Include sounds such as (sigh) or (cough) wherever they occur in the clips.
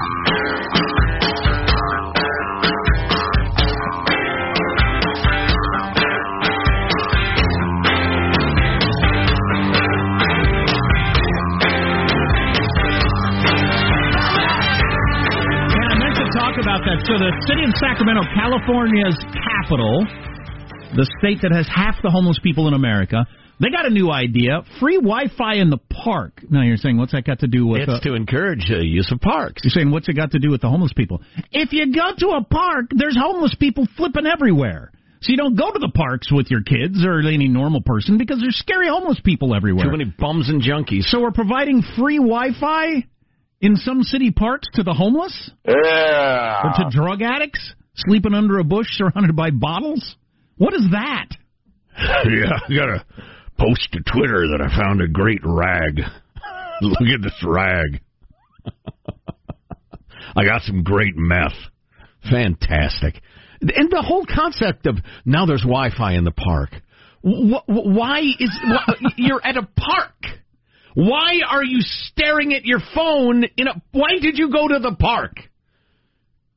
And I meant to talk about that. So the city of Sacramento, California's capital, the state that has half the homeless people in America, they got a new idea: free Wi-Fi in the park. Now you're saying, what's that got to do with? It's uh, to encourage uh, use of parks. You're saying, what's it got to do with the homeless people? If you go to a park, there's homeless people flipping everywhere. So you don't go to the parks with your kids or any normal person because there's scary homeless people everywhere. Too many bums and junkies. So we're providing free Wi-Fi in some city parks to the homeless Yeah. or to drug addicts sleeping under a bush surrounded by bottles. What is that? (laughs) yeah, I gotta post to Twitter that I found a great rag. (laughs) Look at this rag. (laughs) I got some great meth. Fantastic. And the whole concept of now there's Wi-Fi in the park. Wh- wh- why is (laughs) you're at a park? Why are you staring at your phone in a? Why did you go to the park?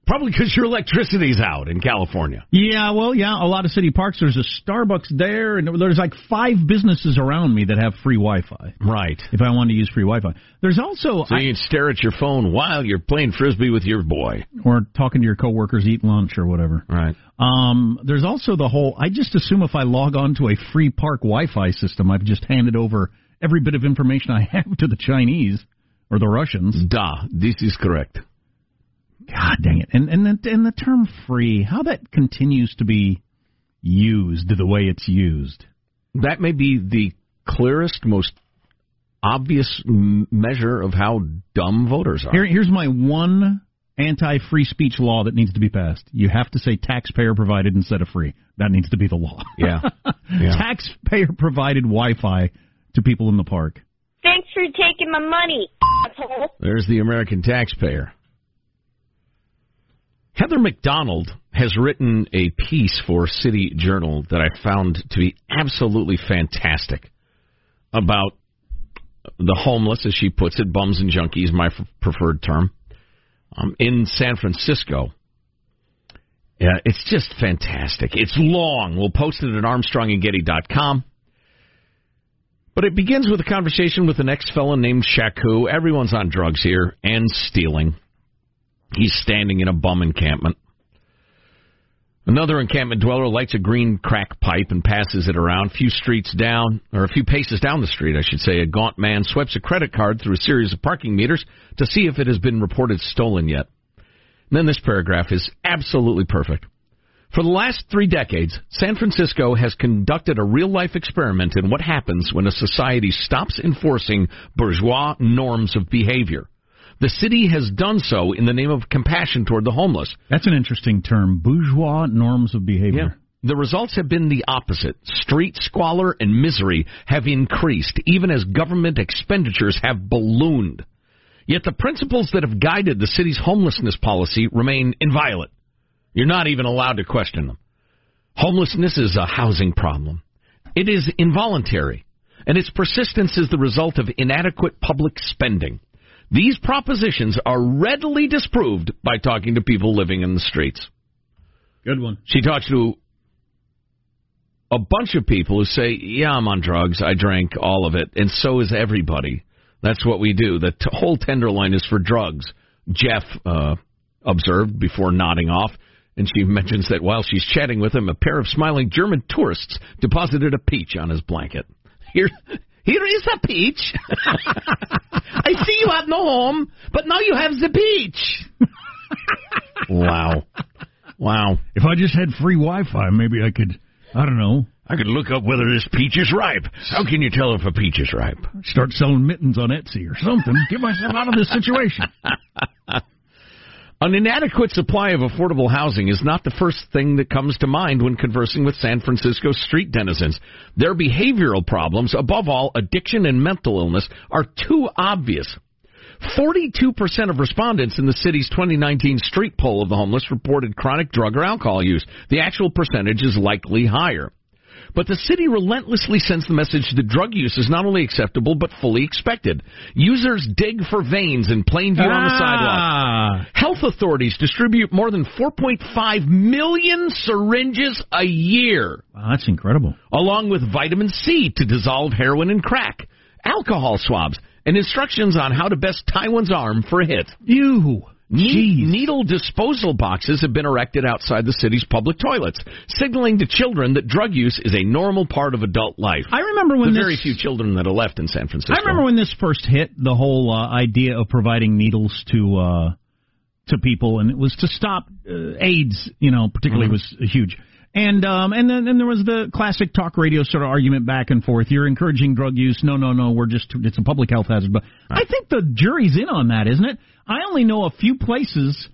Probably because your electricity's out in California. Yeah, well, yeah, a lot of city parks. There's a Starbucks there, and there's like five businesses around me that have free Wi-Fi. Right. If I want to use free Wi-Fi, there's also So you can stare at your phone while you're playing frisbee with your boy. or talking to your coworkers, eat lunch or whatever. Right. Um, there's also the whole. I just assume if I log on to a free park Wi-Fi system, I've just handed over every bit of information I (laughs) have to the Chinese or the Russians. Da, this is correct. God dang it! And and the, and the term free, how that continues to be used the way it's used. That may be the clearest, most obvious m- measure of how dumb voters are. Here, here's my one anti-free speech law that needs to be passed. You have to say taxpayer provided instead of free. That needs to be the law. Yeah. (laughs) Yeah. taxpayer provided Wi-Fi to people in the park. Thanks for taking my money, asshole. There's the American taxpayer. Heather Mac Donald has written a piece for City Journal that I found to be absolutely fantastic about the homeless, as she puts it, bums and junkies, my f- preferred term. um, in San Francisco. Yeah, it's just fantastic. It's long. We'll post it at ArmstrongandGetty.com. But it begins with a conversation with an ex-felon named Shaku. Everyone's on drugs here and stealing. He's standing in a bum encampment. Another encampment dweller lights a green crack pipe and passes it around. A few streets down, or a few paces down the street, I should say, a gaunt man swipes a credit card through a series of parking meters to see if it has been reported stolen yet. And then this paragraph is absolutely perfect. For the last three decades, San Francisco has conducted a real life experiment in what happens when a society stops enforcing bourgeois norms of behavior. The city has done so in the name of compassion toward the homeless. That's an interesting term. Bourgeois norms of behavior. Yeah. The results have been the opposite. Street squalor and misery have increased, even as government expenditures have ballooned. Yet the principles that have guided the city's homelessness policy remain inviolate. You're not even allowed to question them. Homelessness is a housing problem. It is involuntary, and its persistence is the result of inadequate public spending. These propositions are readily disproved by talking to people living in the streets. Good one. She talks to a bunch of people who say, Yeah, I'm on drugs. I drank all of it. And so is everybody. That's what we do. The t- whole tenderloin is for drugs, Jeff uh, observed before nodding off. And she mentions that while she's chatting with him, a pair of smiling German tourists deposited a peach on his blanket. (laughs) Here, here is a peach. (laughs) I see you have no home, but now you have the peach. wow. Wow. If I just had free Wi-Fi, maybe I could. I don't know. I could look up whether this peach is ripe. How can you tell if a peach is ripe? Start selling mittens on Etsy or something. Get myself out of this situation. (laughs) An inadequate supply of affordable housing is not the first thing that comes to mind when conversing with San Francisco street denizens. Their behavioral problems, above all addiction and mental illness, are too obvious. 42% of respondents in the city's 2019 street poll of the homeless reported chronic drug or alcohol use. The actual percentage is likely higher. But the city relentlessly sends the message that drug use is not only acceptable but fully expected. Users dig for veins in plain view on the ah. sidewalk. Health authorities distribute more than 4.5 million syringes a year. Wow, that's incredible. Along with vitamin C to dissolve heroin and crack, alcohol swabs, and instructions on how to best tie one's arm for a hit. You. Ne- needle disposal boxes have been erected outside the city's public toilets, signaling to children that drug use is a normal part of adult life. I remember when the this, very few children that are left in San Francisco. I remember when this first hit, the whole uh, idea of providing needles to uh, to people, and it was to stop uh, AIDS. You know, particularly Mm-hmm. was huge. And um, and then and there was the classic talk radio sort of argument back and forth. You're encouraging drug use. No, no, no. We're just it's a public health hazard. But I think the jury's in on that, isn't it? I only know a few places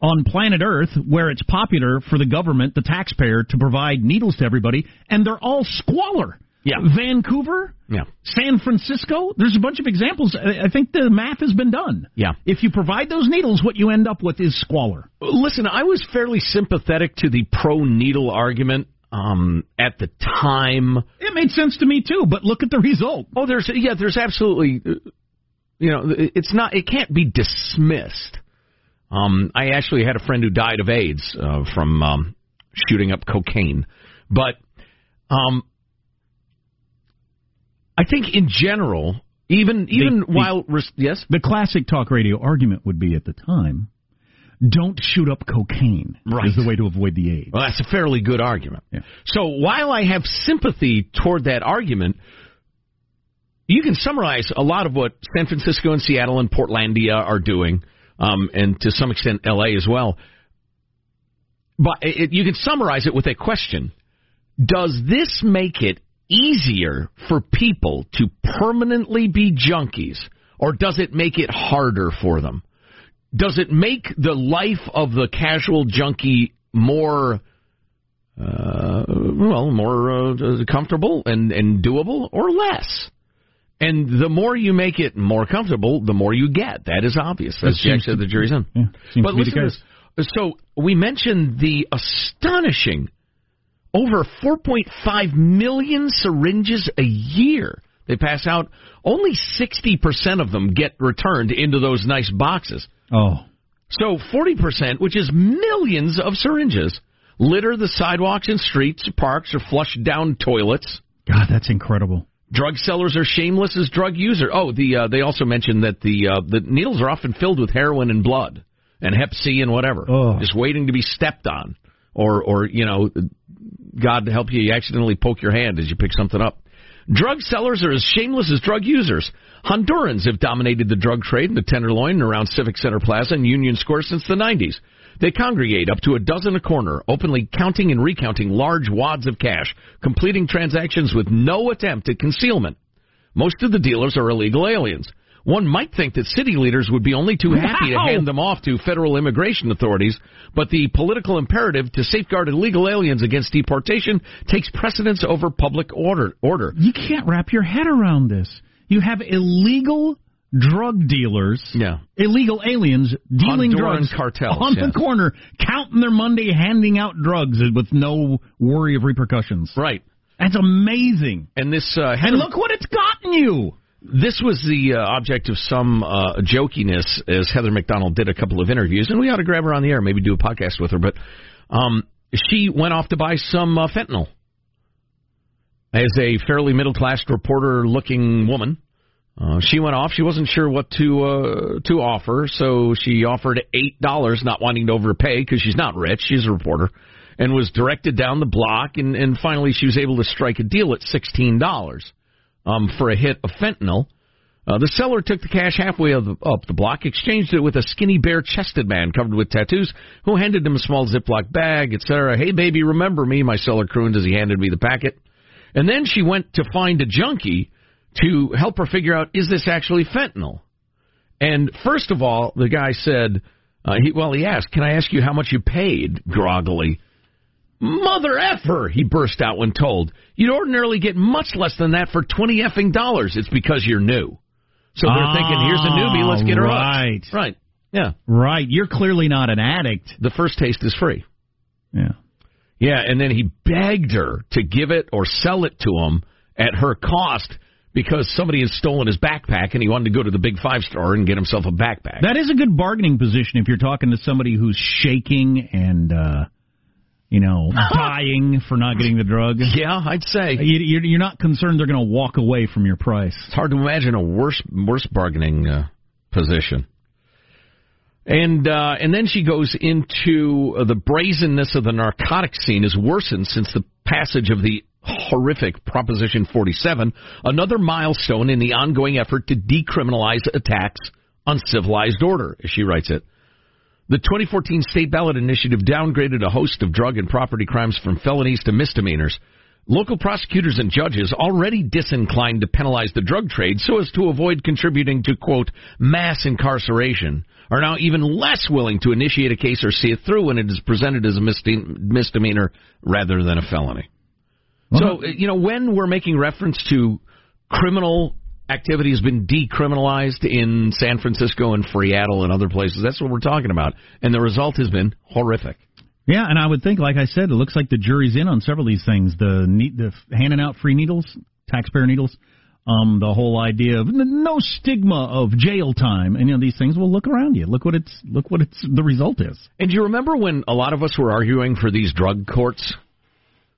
on planet Earth where it's popular for the government, the taxpayer, to provide needles to everybody, and they're all squalor. Yeah. Vancouver, Yeah. San Francisco. There's a bunch of examples. I think the math has been done. Yeah. If you provide those needles, what you end up with is squalor. Listen, I was fairly sympathetic to the pro needle argument um, at the time. It made sense to me too, but look at the result. Oh, there's yeah, there's absolutely, uh, you know, it's not, it can't be dismissed. Um, I actually had a friend who died of AIDS uh, from um, shooting up cocaine, but um, I think in general, even even the- while res- yes, The classic talk radio argument would be at the time, don't shoot up cocaine Right. is the way to avoid the AIDS. Well, that's a fairly good argument. Yeah. So while I have sympathy toward that argument, you can summarize a lot of what San Francisco and Seattle and Portlandia are doing, um, and to some extent L.A. as well. But it, you can summarize it with a question: Does this make it easier for people to permanently be junkies, or does it make it harder for them? Does it make the life of the casual junkie more, uh, well, more uh, comfortable and, and doable, or less? And the more you make it more comfortable, the more you get. That is obvious. As Jack said, the jury's in. Yeah, but to be the listen. So we mentioned the astonishing over 4.5 million syringes a year they pass out. Only 60% of them get returned into those nice boxes. Oh, So 40%, which is millions of syringes, litter the sidewalks and streets, parks, or flush down toilets. God, that's incredible. Drug sellers are shameless as drug users. Oh, the uh, they also mentioned that the uh, the needles are often filled with heroin and blood and Hep C and whatever, Oh. just waiting to be stepped on, or or you know, God help you, you accidentally poke your hand as you pick something up. Drug sellers are as shameless as drug users. Hondurans have dominated the drug trade in the Tenderloin and around Civic Center Plaza and Union Square since the 90s. They congregate up to a dozen a corner, openly counting and recounting large wads of cash, completing transactions with no attempt at concealment. Most of the dealers are illegal aliens. One might think that city leaders would be only too happy to hand them off to federal immigration authorities, but the political imperative to safeguard illegal aliens against deportation takes precedence over public order. order. You can't wrap your head around this. You have illegal drug dealers, Yeah. illegal aliens dealing Honduran drugs cartels, on the corner, counting their Monday, handing out drugs with no worry of repercussions. Right. That's amazing. And this uh, And look what it's gotten you. This was the uh, object of some uh, jokiness as Heather Mac Donald did a couple of interviews, and we ought to grab her on the air, maybe do a podcast with her. But um, she went off to buy some uh, fentanyl as a fairly middle class reporter looking woman. Uh, she went off. She wasn't sure what to uh, to offer, so she offered eight dollars, not wanting to overpay because she's not rich. She's a reporter, and was directed down the block. And, and finally, she was able to strike a deal at sixteen dollars um, for a hit of fentanyl. Uh, the seller took the cash halfway up the, block, exchanged it with a skinny, bare-chested man covered with tattoos, who handed him a small Ziploc bag, etc. Hey, baby, remember me? My seller crooned as he handed me the packet. And then she went to find a junkie to help her figure out is this actually fentanyl. And first of all, the guy said, uh, he, well, he asked, "Can I ask you how much you paid?" Groggily. Mother effer, he burst out when told. You'd ordinarily get much less than that for 20 effing dollars. It's because you're new. So they're thinking, here's a newbie, let's get her hooked. right. Right. Yeah. Right. You're clearly not an addict. The first taste is free. Yeah. Yeah, and then he begged her to give it or sell it to him at her cost because somebody had stolen his backpack and he wanted to go to the big five star and get himself a backpack. That is a good bargaining position if you're talking to somebody who's shaking and, uh, you know, (laughs) dying for not getting the drug. yeah, I'd say. You- You're not concerned they're going to walk away from your price. It's hard to imagine a worse worse bargaining uh, position. And uh, and then she goes into uh, the brazenness of the narcotic scene has worsened since the passage of the horrific Proposition 47, another milestone in the ongoing effort to decriminalize attacks on civilized order, as she writes it. The 2014 state ballot initiative downgraded a host of drug and property crimes from felonies to misdemeanors. Local prosecutors and judges, already disinclined to penalize the drug trade so as to avoid contributing to, quote, mass incarceration, are now even less willing to initiate a case or see it through when it is presented as a misde- misdemeanor rather than a felony. So, uh, you know, when we're making reference to criminal activity has been decriminalized in San Francisco and Seattle and other places, that's what we're talking about. And the result has been horrific. Yeah, and I would think, like I said, it looks like the jury's in on several of these things. The the handing out free needles, taxpayer needles, um, the whole idea of no stigma of jail time, and you know these things. Well, look around you. Look what it's look what it's the result is. And do you remember when a lot of us were arguing for these drug courts,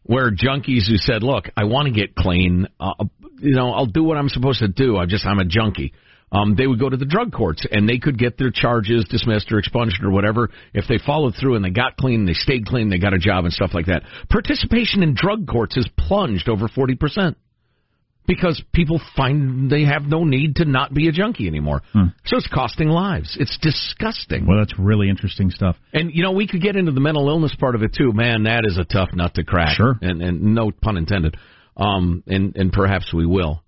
where junkies who said, "Look, I want to get clean. Uh, you know, I'll do what I'm supposed to do. I'm just I'm a junkie." Um, they would go to the drug courts and they could get their charges dismissed or expunged or whatever if they followed through and they got clean, they stayed clean, they got a job and stuff like that. Participation in drug courts has plunged over forty percent because people find they have no need to not be a junkie anymore. So it's costing lives. It's disgusting. Well, that's really interesting stuff. And you know, we could get into the mental illness part of it too. Man, that is a tough nut to crack. Sure. And and no pun intended. Um and and perhaps we will.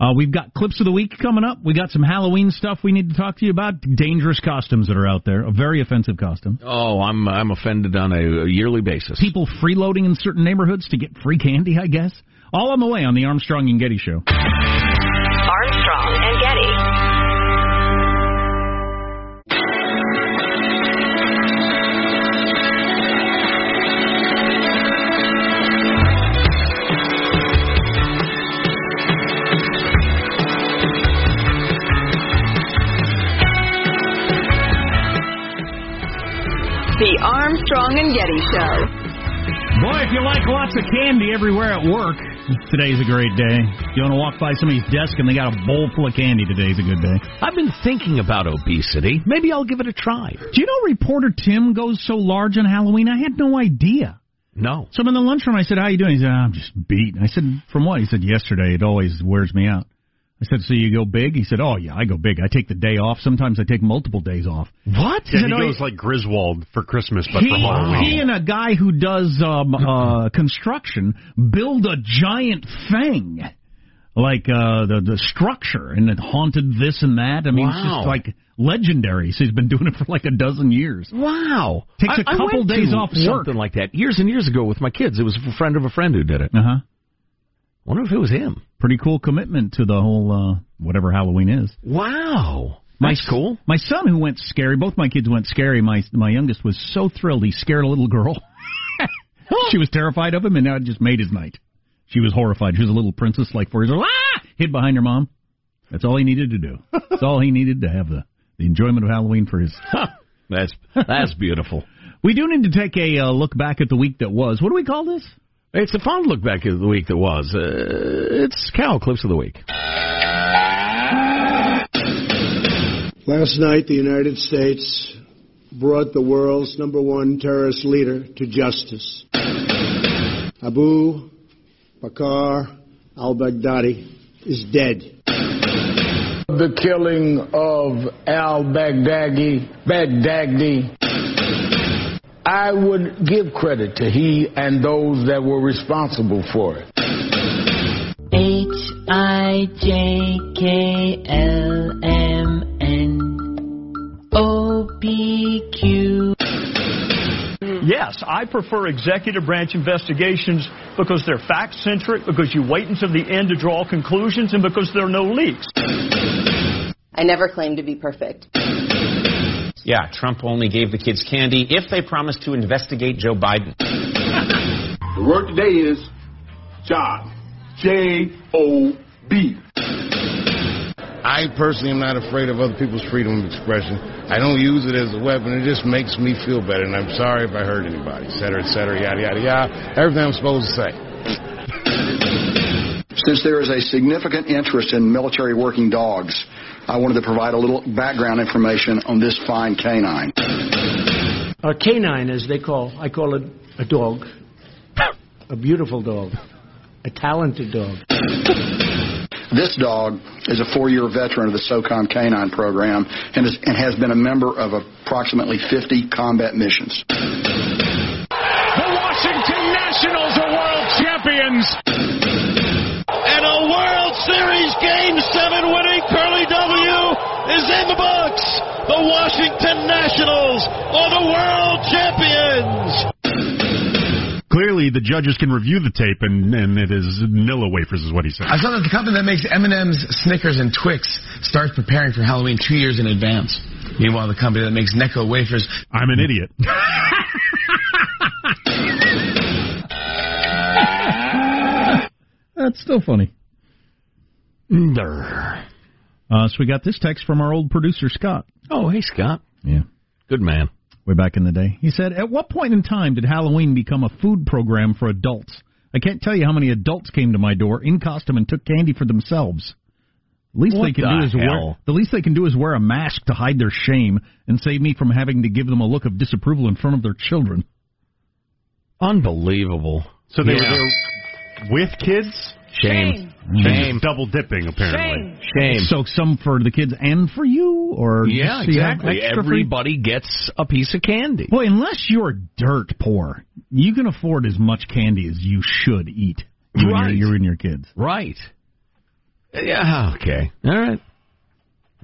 Uh, we've got clips of the week coming up. We got some Halloween stuff we need to talk to you about. Dangerous costumes that are out there. A very offensive costume. Oh, I'm I'm offended on a, a yearly basis. People freeloading in certain neighborhoods to get free candy, I guess. All on the way on the Armstrong and Getty Show. Armstrong and Getty Show. Boy, if you like lots of candy everywhere at work, today's a great day. If you want to walk by somebody's desk and they got a bowl full of candy, today's a good day. I've been thinking about obesity. Maybe I'll give it a try. Do you know reporter Tim goes so large on Halloween? I had no idea. No. So I'm in the lunchroom. I said, "How you doing?" He said, "I'm just beat." I said, "From what?" He said, "Yesterday. It always wears me out." I said, "So you go big?" He said, "Oh yeah, I go big. I take the day off. Sometimes I take multiple days off." What? He said, he "No, goes like Griswold for Christmas, but he, for Halloween. he and a guy who does um, uh, (laughs) construction build a giant thing, like uh, the the structure, and it haunted this and that. I mean, it's just like legendary. So he's been doing it (laughs) for like a dozen years. Wow. Takes a I- I couple went days to off work. Something like that. Years and years ago with my kids. It was a friend of a friend who did it. Uh huh. Wonder if it was him. Pretty cool commitment to the whole uh, whatever Halloween is. Wow. My That's cool. My son, who went scary, both my kids went scary. My my youngest was so thrilled he scared a little girl. she was terrified of him, and now it just made his night. She was horrified. She was a little princess, like four years old. Ah! Hid behind her mom. That's all he needed to do. (laughs) That's all he needed to have the the enjoyment of Halloween for his. That's that's beautiful. (laughs) We do need to take a uh, look back at the week that was. What do we call this? It's a fond look back at the week that was. Uh, it's cow clips of the week. Last night, the United States brought the world's number one terrorist leader to justice. Abu Bakr al Baghdadi is dead. The killing of al Baghdadi, Baghdadi, I would give credit to he and those that were responsible for it. H I J K L M N O P Q. Yes, I prefer executive branch investigations because they're fact centric, because you wait until the end to draw conclusions, and because there are no leaks. I never claimed to be perfect. Yeah, Trump only gave the kids candy if they promised to investigate Joe Biden. The word today is job. J O B. I personally am not afraid of other people's freedom of expression. I don't use it as a weapon. It just makes me feel better, and I'm sorry if I hurt anybody, et cetera, et cetera, yada, yada, yada. Everything I'm supposed to say. Since there is a significant interest in military working dogs, I wanted to provide a little background information on this fine canine. A canine, as they call, I call it a dog, a beautiful dog, a talented dog. This dog is a four-year veteran of the SOCOM Canine Program and, is, and has been a member of approximately 50 combat missions. The Washington Nationals are world champions. And a World Series Game 7 winning Curly W is in the books. The Washington Nationals are the world champions. Clearly, the judges can review the tape, and, and it is Nilla wafers, is what he said. I saw that the company that makes M&M's, Snickers, and Twix starts preparing for Halloween two years in advance. Meanwhile, the company that makes Necco wafers... I'm an idiot. (laughs) That's still funny. Uh, so we got this text from our old producer Scott. Oh, hey Scott. Yeah, good man. Way back in the day, he said, "At what point in time did Halloween become a food program for adults? I can't tell you how many adults came to my door in costume and took candy for themselves. The least What they can the do is wear the least they can do is wear a mask to hide their shame and save me from having to give them a look of disapproval in front of their children." Unbelievable. So they Yeah. were there with kids? Shame. Shame. Shame. Double dipping, apparently. Shame. So some for the kids and for you, or Yeah, just so you have exactly. extra free- Everybody gets a piece of candy. Well, unless you're dirt poor, you can afford as much candy as you should eat. You and Right. your, you and your kids. Right. Yeah, okay. All right.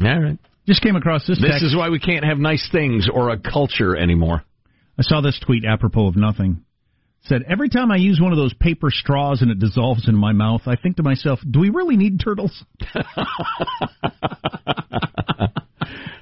All right. Just came across this. This text. is why we can't have nice things or a culture anymore. I saw this tweet apropos of nothing. Said every time I use one of those paper straws and it dissolves in my mouth, I think to myself, "Do we really need turtles?" (laughs) that's oh,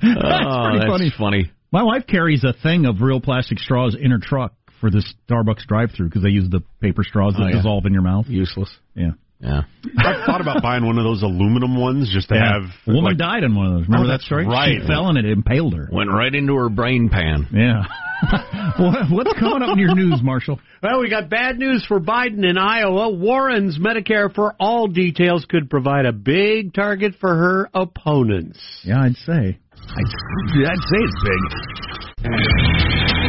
pretty Oh, that's funny. funny. My wife carries a thing of real plastic straws in her truck for this Starbucks drive-through because they use the paper straws that Oh, yeah. dissolve in your mouth. Useless. Yeah. Yeah. I've thought about buying one of those aluminum ones just to Yeah. have. A woman like- died in one of those. Remember Oh, that story? right. She fell and it impaled her. Went right into her brain pan. Yeah. (laughs) What- What's coming up in your news, Marshall? Well, we got bad news for Biden in Iowa. Warren's Medicare for All details could provide a big target for her opponents. Yeah, I'd say. I'd, I'd say it's big.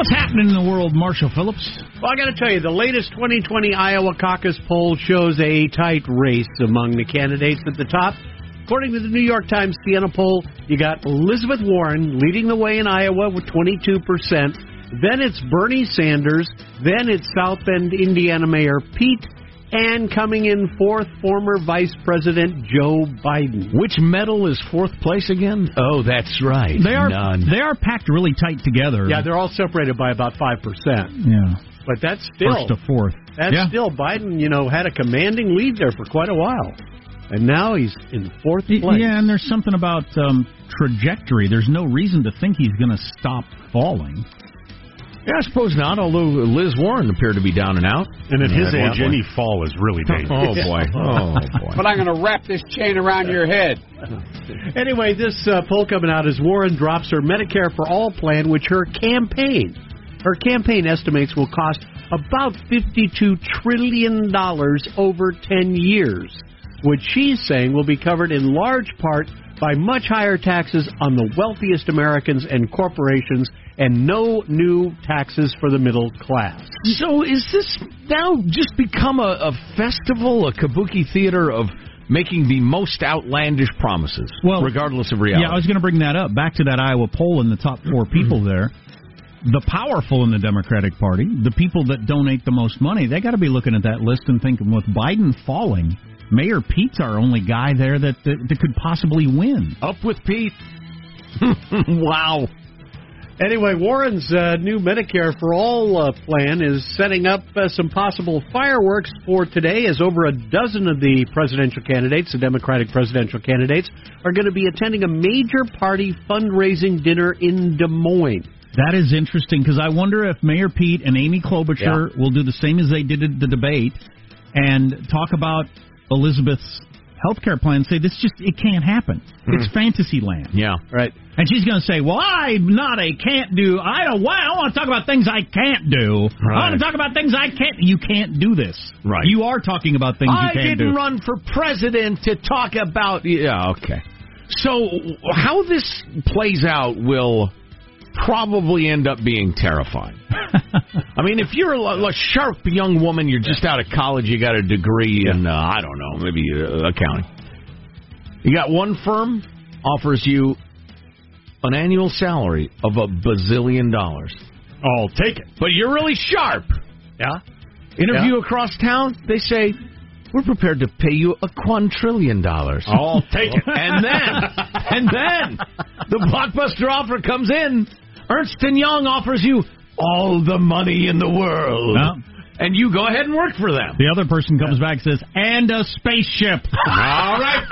What's happening in the world, Marshall Phillips? Well, I got to tell you, the latest 2020 Iowa caucus poll shows a tight race among the candidates at the top. According to the New York Times Siena poll, you got Elizabeth Warren leading the way in Iowa with 22%. Then it's Bernie Sanders. Then it's South Bend, Indiana Mayor Pete. And coming in fourth, former Vice President Joe Biden. Which medal is fourth place again? Oh, that's right. They are None. they are packed really tight together. Yeah, they're all separated by about 5%. Yeah. But that's still First to fourth. That's yeah. still Biden, you know, had a commanding lead there for quite a while. And now he's in fourth place. Yeah, and there's something about um, trajectory. There's no reason to think he's going to stop falling. Yeah, I suppose not, although Liz Warren appeared to be down and out. And at his age, any fall is really (laughs) dangerous. Oh, boy. (laughs) Oh, boy. But I'm going to wrap this chain around your head. Anyway, this uh, poll coming out as Warren drops her Medicare for All plan, which her campaign, her campaign estimates will cost about $52 trillion over 10 years, which she's saying will be covered in large part by much higher taxes on the wealthiest Americans and corporations and no new taxes for the middle class. So is this now just become a, a festival, a kabuki theater of making the most outlandish promises, Well, regardless of reality? Yeah, I was going to bring that up. Back to that Iowa poll in the top four people there. The powerful in the Democratic Party, the people that donate the most money, they got to be looking at that list and thinking, with Biden falling, Mayor Pete's our only guy there that that, that could possibly win. Up with Pete. (laughs) wow. Anyway, Warren's uh, new Medicare for All uh, plan is setting up uh, some possible fireworks for today, as over a dozen of the presidential candidates, the Democratic presidential candidates, are going to be attending a major party fundraising dinner in Des Moines. That is interesting because I wonder if Mayor Pete and Amy Klobuchar will do the same as they did at the debate and talk about Elizabeth's health care plan. Say this just it can't happen. Mm-hmm. It's fantasy land. Yeah, right. And she's going to say, "Well, I'm not a can't do. I don't. Why? I want to talk about things I can't do. I want to talk about things I can't. You can't do this. Right. You are talking about things I you can't didn't do. run for president to talk about. Yeah, okay. So how this plays out will probably end up being terrifying. (laughs) I mean, if you're a, a sharp young woman, you're just out of college, you got a degree in uh, I don't know, maybe uh, accounting. You got one firm offers you an annual salary of a bazillion dollars. I'll take it. But you're really sharp. Yeah. Interview across town, they say, we're prepared to pay you a quadrillion dollars. I'll take it. And then, (laughs) and then, the blockbuster offer comes in. Ernst and Young offers you all the money in the world, and you go ahead and work for them. The other person comes back and says, "And a spaceship." (laughs) All right.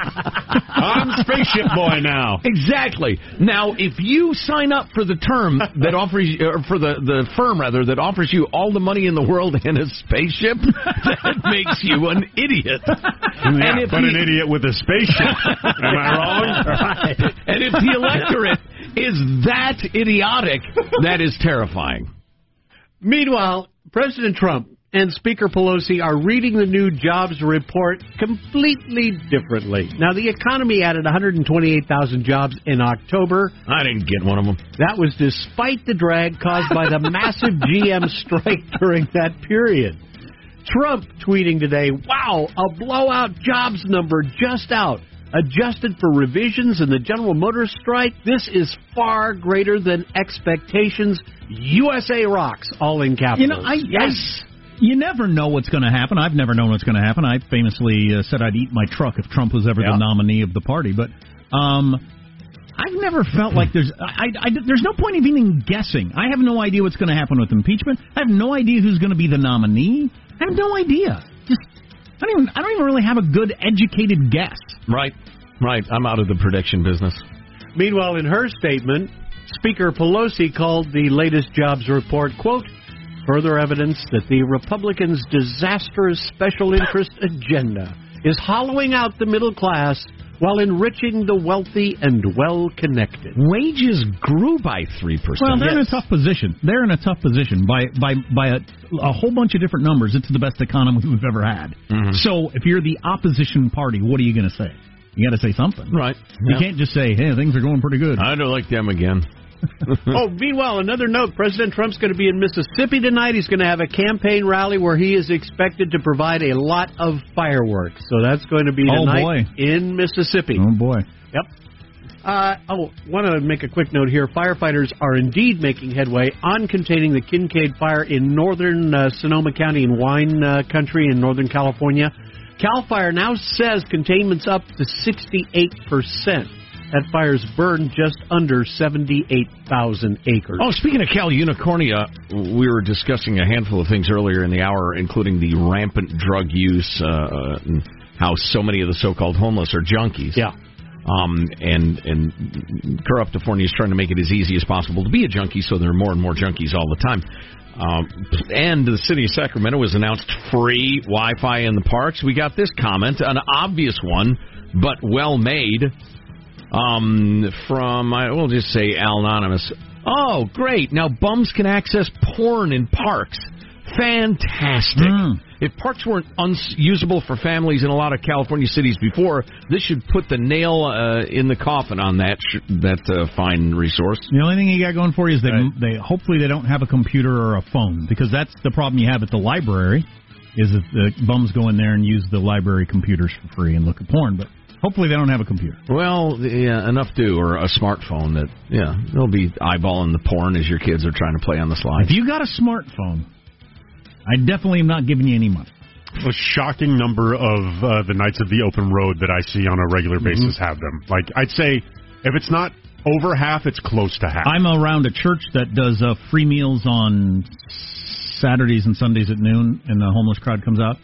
I'm spaceship boy now. Exactly. Now, if you sign up for the term that offers, you, or for the the firm rather that offers you all the money in the world and a spaceship, (laughs) that makes you an idiot. Yeah, if but the- an idiot with a spaceship. Am I wrong? (laughs) and if the electorate is that idiotic, that is terrifying. Meanwhile, President Trump and Speaker Pelosi are reading the new jobs report completely differently. Now, the economy added 128,000 jobs in October. I didn't get one of them. That was despite the drag caused by the massive (laughs) GM strike during that period. Trump tweeting today, wow, a blowout jobs number just out. Adjusted for revisions in the General Motors strike, this is far greater than expectations. USA rocks, all in capitals. You know, I yes. You never know what's going to happen. I've never known what's going to happen. I famously uh, said I'd eat my truck if Trump was ever Yeah. the nominee of the party. But um, I've never felt like there's I, I, there's no point of even guessing. I have no idea what's going to happen with impeachment. I have no idea who's going to be the nominee. I have no idea. Just I don't even I don't even really have a good educated guess. Right, right. I'm out of the prediction business. Meanwhile, in her statement, Speaker Pelosi called the latest jobs report, quote, further evidence that the Republicans' disastrous special interest agenda is hollowing out the middle class while enriching the wealthy and well connected. Wages grew by 3%. Well, they're in a tough position. They're in a tough position by by by a, a whole bunch of different numbers. It's the best economy we've ever had. Mm-hmm. So if you're the opposition party, what are you going to say? You got to say something, right? You Yeah. can't just say, "Hey, things are going pretty good." I don't like them again. (laughs) oh, meanwhile, another note President Trump's going to be in Mississippi tonight. He's going to have a campaign rally where he is expected to provide a lot of fireworks. So that's going to be Oh, tonight boy. in Mississippi. Oh boy. Yep. Uh, oh, want to make a quick note here. Firefighters are indeed making headway on containing the Kincade fire in northern uh, Sonoma County in wine uh, country in Northern California. Cal Fire now says containment's up to 68%. That fire's burned just under 78,000 acres. Oh, speaking of Cal Unicornia, we were discussing a handful of things earlier in the hour, including the rampant drug use, uh, and how so many of the so-called homeless are junkies. Yeah. Um, and and Corruptifornia is trying to make it as easy as possible to be a junkie, so there are more and more junkies all the time. Um, and the city of Sacramento has announced free Wi-Fi in the parks. We got this comment, an obvious one, but well made, um, from I will just say Al Anonymous. Oh, great! Now bums can access porn in parks. Fantastic. If parks weren't unusable for families in a lot of California cities before, this should put the nail uh, in the coffin on that sh- that uh, fine resource. The only thing you got going for you is they they hopefully they don't have a computer or a phone because that's the problem you have at the library is that the bums go in there and use the library computers for free and look at porn, but hopefully they don't have a computer. Well, yeah, enough do, or a smartphone that, yeah, they'll be eyeballing the porn as your kids are trying to play on the slide. If you got a smartphone, I definitely am not giving you any money. A shocking number of uh, the Knights of the Open Road that I see on a regular basis Mm-hmm. have them. Like I'd say, if it's not over half, it's close to half. I'm around a church that does uh, free meals on Saturdays and Sundays at noon, and the homeless crowd comes out.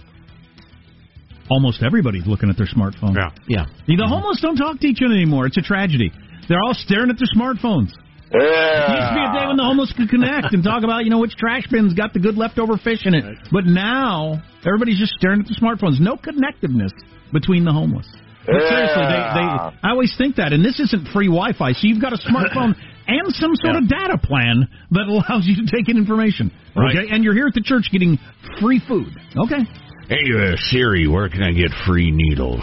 Almost everybody's looking at their smartphone. Yeah, yeah. The homeless don't talk to each other anymore. It's a tragedy. They're all staring at their smartphones. It used to be a day when the homeless could connect and talk about, you know, which trash bin's got the good leftover fish in it. But now everybody's just staring at their smartphones. No connectiveness between the homeless. But seriously, they, they I always think that, and this isn't free Wi-Fi, so you've got a smartphone (laughs) and some sort of data plan that allows you to take in information. Right. Okay, and you're here at the church getting free food. Okay. Hey, uh, Siri, where can I get free needles?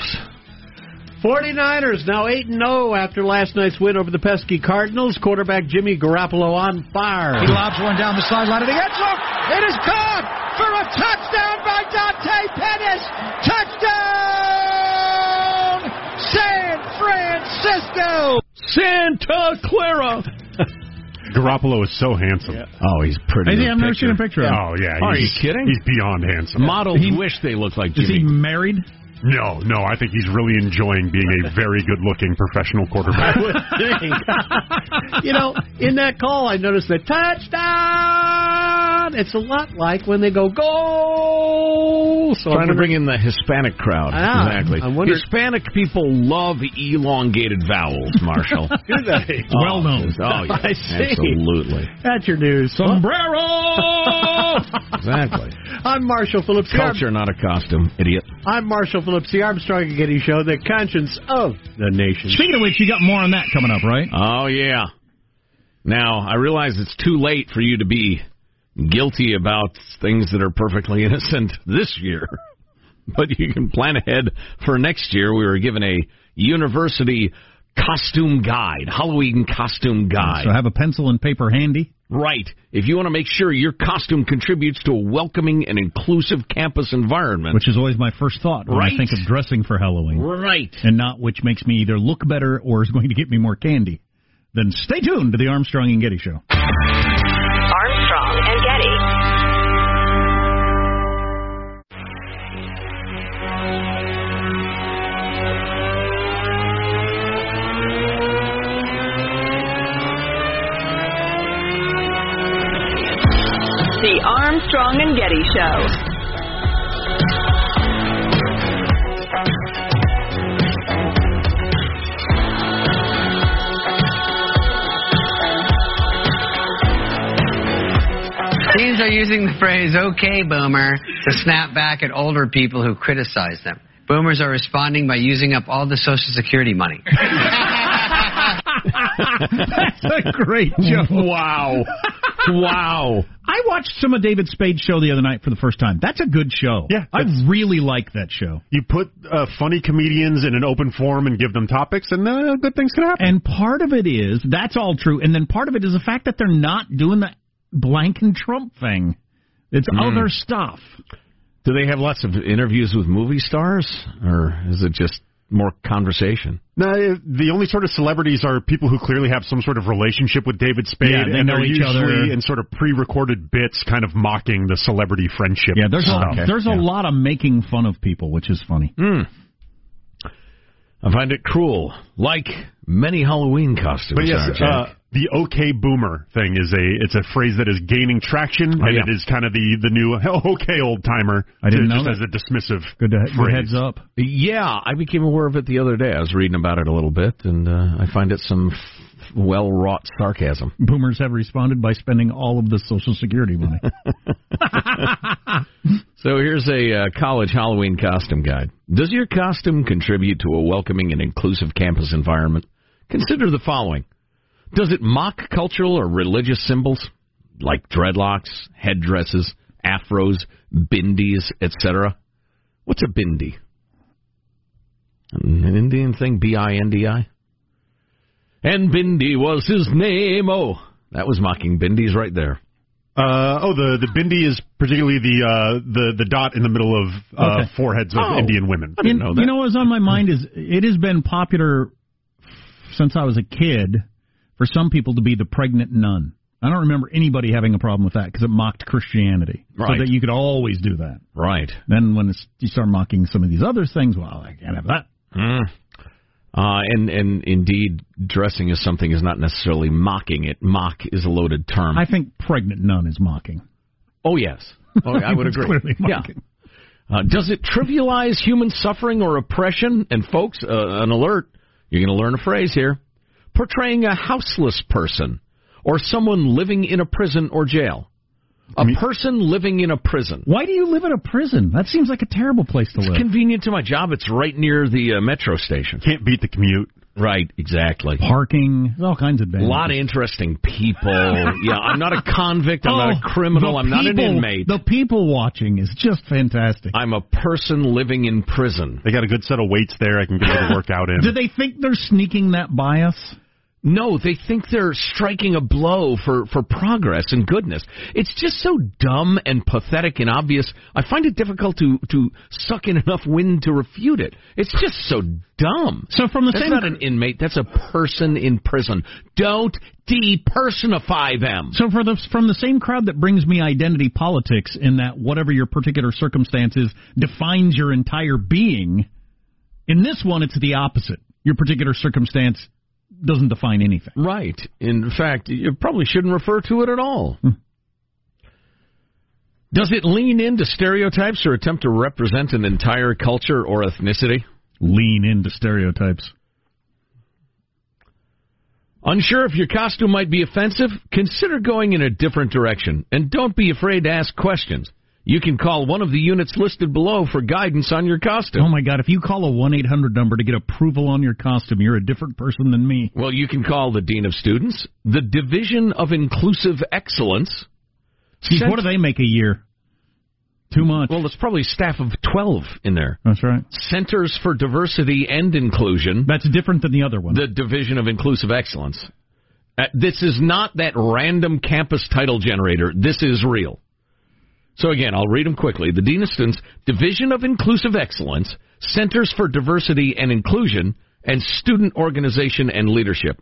49ers now 8 0 after last night's win over the pesky Cardinals. Quarterback Jimmy Garoppolo on fire. He lobs one down the sideline of the end zone. It is caught for a touchdown by Dante Pettis. Touchdown, San Francisco. Santa Clara. Garoppolo is so handsome. Oh, he's pretty. Is he? in I've never seen a picture of him. Oh yeah, Are he's, you kidding? He's beyond handsome. Models wish they looked like Is he married? No, no, I think he's really enjoying being a very good-looking professional quarterback. you know, in that call, I noticed the touchdown. It's a lot like when they go goal. So Trying I'm to bring in the Hispanic crowd. Ah, exactly. I wonder- Hispanic people love elongated vowels, Marshall. (laughs) Do they? Oh, Well known. Oh, yeah. (laughs) I see. Absolutely. That's your news. Sombrero. (laughs) Exactly. (laughs) I'm Marshall Phillips. here. Culture, not a costume, idiot. I'm Marshall Phillips, the Armstrong and Getty Show, the conscience of the nation. Speaking of which, you got more on that coming up, right? Oh, yeah. Now, I realize it's too late for you to be guilty about things that are perfectly innocent (laughs) this year. But you can plan ahead for next year. We were given a university costume guide, Halloween costume guide. So have a pencil and paper handy. Right. If you want to make sure your costume contributes to a welcoming and inclusive campus environment. Which is always my first thought when Right. I think of dressing for Halloween. Right. And not which makes me either look better or is (laughs) going to get me more candy. Then stay tuned to the Armstrong and Getty Show. Armstrong and Getty Show. Teens are using the phrase okay boomer to snap back at older people who criticize them. Boomers are responding by using up all the Social Security money. (laughs) That's a great joke. Wow. Wow. I watched some of David Spade's show the other night for the first time. That's a good show. Yeah, I really like that show. You put uh, funny comedians in an open forum and give them topics, and uh, good things can happen. And part of it is that's all true, and then part of it is the fact that they're not doing the blank and Trump thing. It's Mm. other stuff. Do they have lots of interviews with movie stars, or is it just more conversation? No, uh, the only sort of celebrities are people who clearly have some sort of relationship with David Spade, Yeah, they and know they're each usually other. in sort of pre-recorded bits, kind of mocking the celebrity friendship. Yeah, there's stuff. a there's a lot of making fun of people, which is funny. Hmm. I find it cruel, like many Halloween costumes. But yes, are, Jack. uh, the "okay boomer" thing is a it's a phrase that is gaining traction, Oh, and yeah. it is kind of the the new (laughs) "okay old timer." I didn't know just that. as a dismissive Good, to, good heads up. Yeah, I became aware of it the other day. I was reading about it a little bit, and uh, I find it some f- well wrought sarcasm. Boomers have responded by spending all of the Social Security money. (laughs) (laughs) So here's a uh, college Halloween costume guide. Does your costume contribute to a welcoming and inclusive campus environment? Consider the following. Does it mock cultural or religious symbols like dreadlocks, headdresses, afros, bindis, etc.? What's a bindi? An Indian thing, B-I-N-D-I? And Bindi was his name. Oh, that was mocking bindis right there. Uh, oh, the the bindi is particularly the uh, the the dot in the middle of uh, Okay. foreheads of Oh. Indian women. You- You know what's on my mind is it has been popular since I was a kid for some people to be the pregnant nun. I don't remember anybody having a problem with that because it mocked Christianity. Right. So that you could always do that. Right. Then when it's, you start mocking some of these other things, well, I can't have that. Mm. Uh, and and indeed, dressing as something is not necessarily mocking it. Mock is a loaded term. I think pregnant nun is mocking. oh yes, (laughs) oh, I would agree. clearly yeah. Uh, does it trivialize human suffering or oppression? And folks, uh, an alert. You're going to learn a phrase here. Portraying a houseless person or someone living in a prison or jail. A person living in a prison. Why do you live in a prison? That seems like a terrible place to It's live. convenient to my job. It's right near the uh, metro station. Can't beat the commute. Right, exactly. Parking, all kinds of A lot of interesting people. (laughs) yeah, I'm not a convict. I'm not Oh, a criminal. I'm not an inmate. The people watching is just fantastic. I'm a person living in prison. They got a good set of weights there. I can get a workout in. (laughs) Do they think they're sneaking that by us? No, they think they're striking a blow for, for progress and goodness. It's just so dumb and pathetic and obvious. I find it difficult to, to suck in enough wind to refute it. It's just so dumb. So from the that's same not an inmate. That's a person in prison. Don't depersonify them. So for the from the same crowd that brings me identity politics in that whatever your particular circumstances defines your entire being, in this one it's the opposite. Your particular circumstance doesn't define anything. Right. In fact, you probably shouldn't refer to it at all. Hmm. Does it lean into stereotypes or attempt to represent an entire culture or ethnicity? Lean into stereotypes. Unsure if your costume might be offensive? Consider going in a different direction and don't be afraid to ask questions. You can call one of the units listed below for guidance on your costume. Oh my God! If you call a one eight hundred number to get approval on your costume, you're a different person than me. Well, you can call the Dean of Students, the Division of Inclusive Excellence. Geez, what do they make a year? Too much. Well, there's probably staff of 12 in there. That's right. Centers for Diversity and Inclusion. That's different than the other one. The Division of Inclusive Excellence. Uh, this is not that random campus title generator. This is real. So again, I'll read them quickly. The Dean Division of Inclusive Excellence, Centers for Diversity and Inclusion, and Student Organization and Leadership.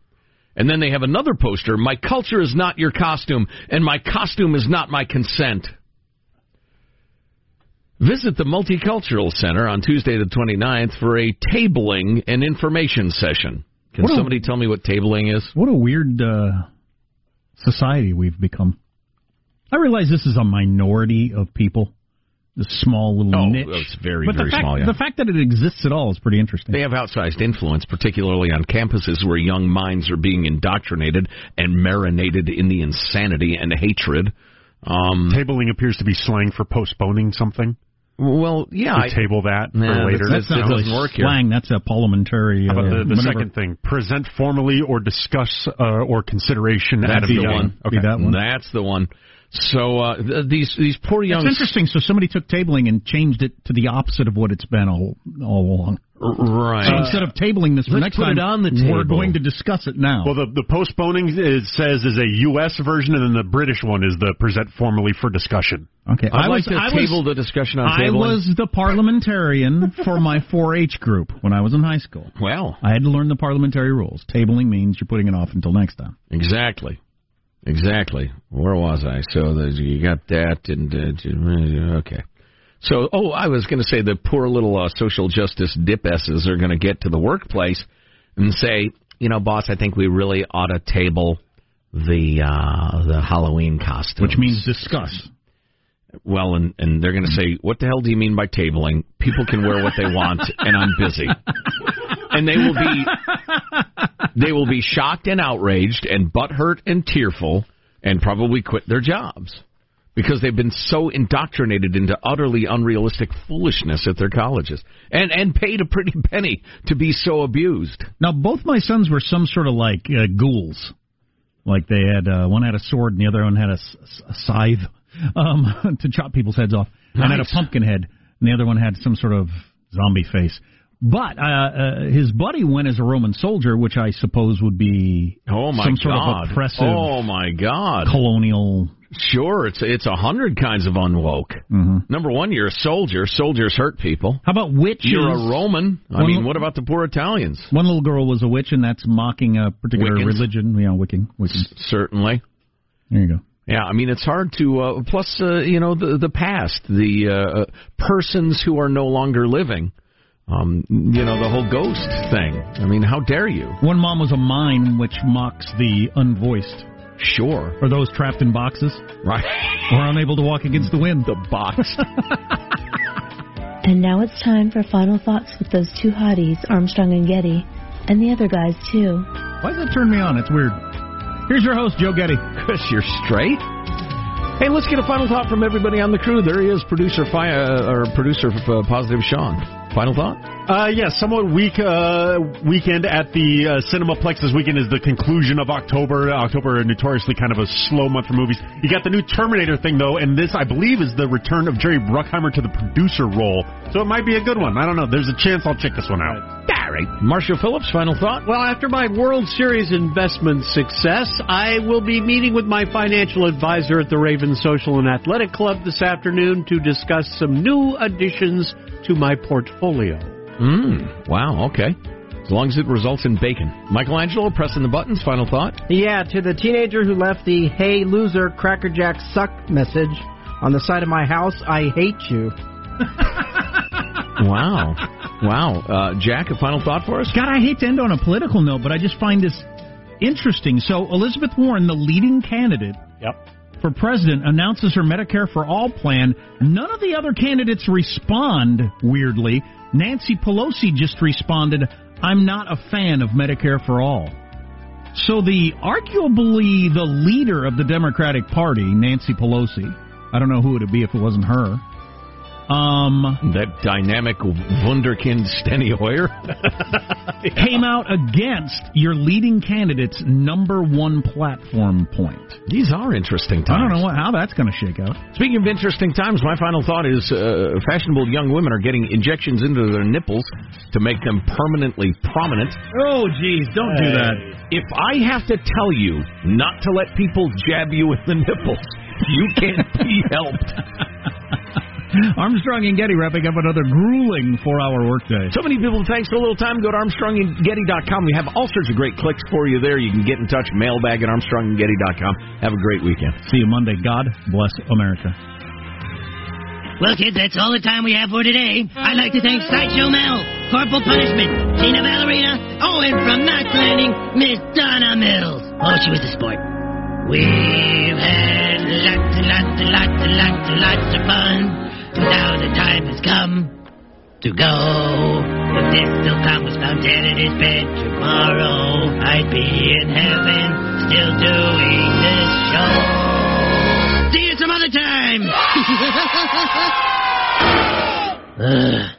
And then they have another poster, My culture is not your costume, and my costume is not my consent. Visit the Multicultural Center on Tuesday the 29th for a tabling and information session. Can What a- somebody tell me what tabling is? What a weird uh, society we've become. I realize this is a minority of people, this small little Oh, niche. it's very, but very the fact, small, yeah. The fact that it exists at all is pretty interesting. They have outsized influence, particularly on campuses where young minds are being indoctrinated and marinated in the insanity and hatred Um, Tabling appears to be slang for postponing something. Well, yeah, To I- table that Nah, for later. That's not really slang. That's a parliamentary. How about uh, the, the second thing? Present formally or discuss uh, or consideration at That's the one. Okay. that one. That's the one. So uh, th- these these poor young. That's interesting. So somebody took tabling and changed it to the opposite of what it's been all all along. Right. So instead of tabling this for let's next put time, it on the we're going to discuss it now. Well, the, the postponing it says is a U.S. version, and then the British one is the present formally for discussion. okay, I'd I like was, to I table was, the discussion on I tabling. was the parliamentarian for my 4-H group when I was in high school. Well, I had to learn the parliamentary rules. Tabling means you're putting it off until next time. exactly, exactly. Where was I? So the, you got that, and uh, okay. So, oh, I was going to say the poor little uh, social justice dipesses are going to get to the workplace and say, you know, boss, I think we really ought to table the uh the Halloween costume, Which means discuss. Well, and and they're going to say, "What the hell do you mean by tabling? People can wear what they want, and I'm busy." (laughs) And they will be (laughs) they will be shocked and outraged and butthurt and tearful, and probably quit their jobs because they've been so indoctrinated into utterly unrealistic foolishness at their colleges, and and paid a pretty penny to be so abused. Now, both my sons were some sort of like uh, ghouls. Like they had uh, one had a sword and the other one had a, s- a scythe um, (laughs) to chop people's heads off. One had a pumpkin head and the other one had some sort of zombie face. But uh, uh, his buddy went as a Roman soldier, which I suppose would be Oh my some sort god! of oppressive oh my god! colonial. Sure, it's it's a hundred kinds of unwoke. Mhm. Number one, you're a soldier. Soldiers hurt people. How about witches? You're a Roman. I One mean, little- what about the poor Italians? One little girl was a witch, and that's mocking a particular Wiccans. religion. Wiccan. Wiccan. Certainly. There you go. Yeah, I mean, it's hard to. Uh, plus, uh, you know, the the past, the uh, uh, persons who are no longer living. Um, you know, the whole ghost thing. I mean, how dare you? One mom was a mime, which mocks the unvoiced. Sure. Or those trapped in boxes. Right. Or unable to walk against the wind. The box. (laughs) And now it's time for final thoughts with those two hotties, Armstrong and Getty, and the other guys too. Why does that turn me on? It's weird. Here's your host, Joe Getty. (laughs) Chris, you're straight. Hey, let's get a final thought from everybody on the crew. There he is, producer fi- uh, or producer uh, positive Sean. Final thought? Uh, yeah, somewhat weak uh, weekend at the uh, Cinemaplex this weekend is the conclusion of October. October notoriously kind of a slow month for movies. You got the new Terminator thing though, and this I believe is the return of Jerry Bruckheimer to the producer role. So it might be a good one. I don't know. There's a chance I'll check this one out. All right. Marshall Phillips, final thought? Well, after my World Series investment success, I will be meeting with my financial advisor at the Raven Social and Athletic Club this afternoon to discuss some new additions to my portfolio. Mm, wow, okay. As long as it results in bacon. Michelangelo, pressing the buttons, final thought? Yeah, to the teenager who left the "Hey loser, Cracker Jack suck" message on the side of my house, I hate you. (laughs) Wow. Wow. Uh, Jack, a final thought for us? God, I hate to end on a political note, but I just find this interesting. So Elizabeth Warren, the leading candidate for president, announces her Medicare for All plan. None of the other candidates respond, weirdly. Nancy Pelosi just responded, I'm not a fan of Medicare for All. So the arguably the leader of the Democratic Party, Nancy Pelosi, I don't know who it would be if it wasn't her. Um, that dynamic wunderkind Steny Hoyer (laughs) came out against your leading candidate's number one platform point. These are interesting times. I don't know what, how that's going to shake out. Speaking of interesting times, my final thought is uh, fashionable young women are getting injections into their nipples to make them permanently prominent. Oh, geez, don't do that. If I have to tell you not to let people jab you with the nipples, you can't be (laughs) helped. (laughs) Armstrong and Getty wrapping up another grueling four-hour workday. So many people, thanks for a little time. Go to ArmstrongandGetty.com. We have all sorts of great clicks for you there. You can get in touch, mailbag at ArmstrongandGetty.com. Have a great weekend. See you Monday. God bless America. Well, kids, that's all the time we have for today. I'd like to thank Sideshow Mel, Corporal Punishment, Tina Ballerina, oh, and from Knots Landing, Miss Donna Mills. Oh, she was a sport. We've had lots and lots and lots and lots and lots of fun. Now the time has come to go. If this still Tom was found dead in his bed tomorrow, I'd be in heaven still doing this show. See you tomorrow. (laughs) (laughs)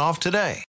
off today.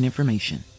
important information.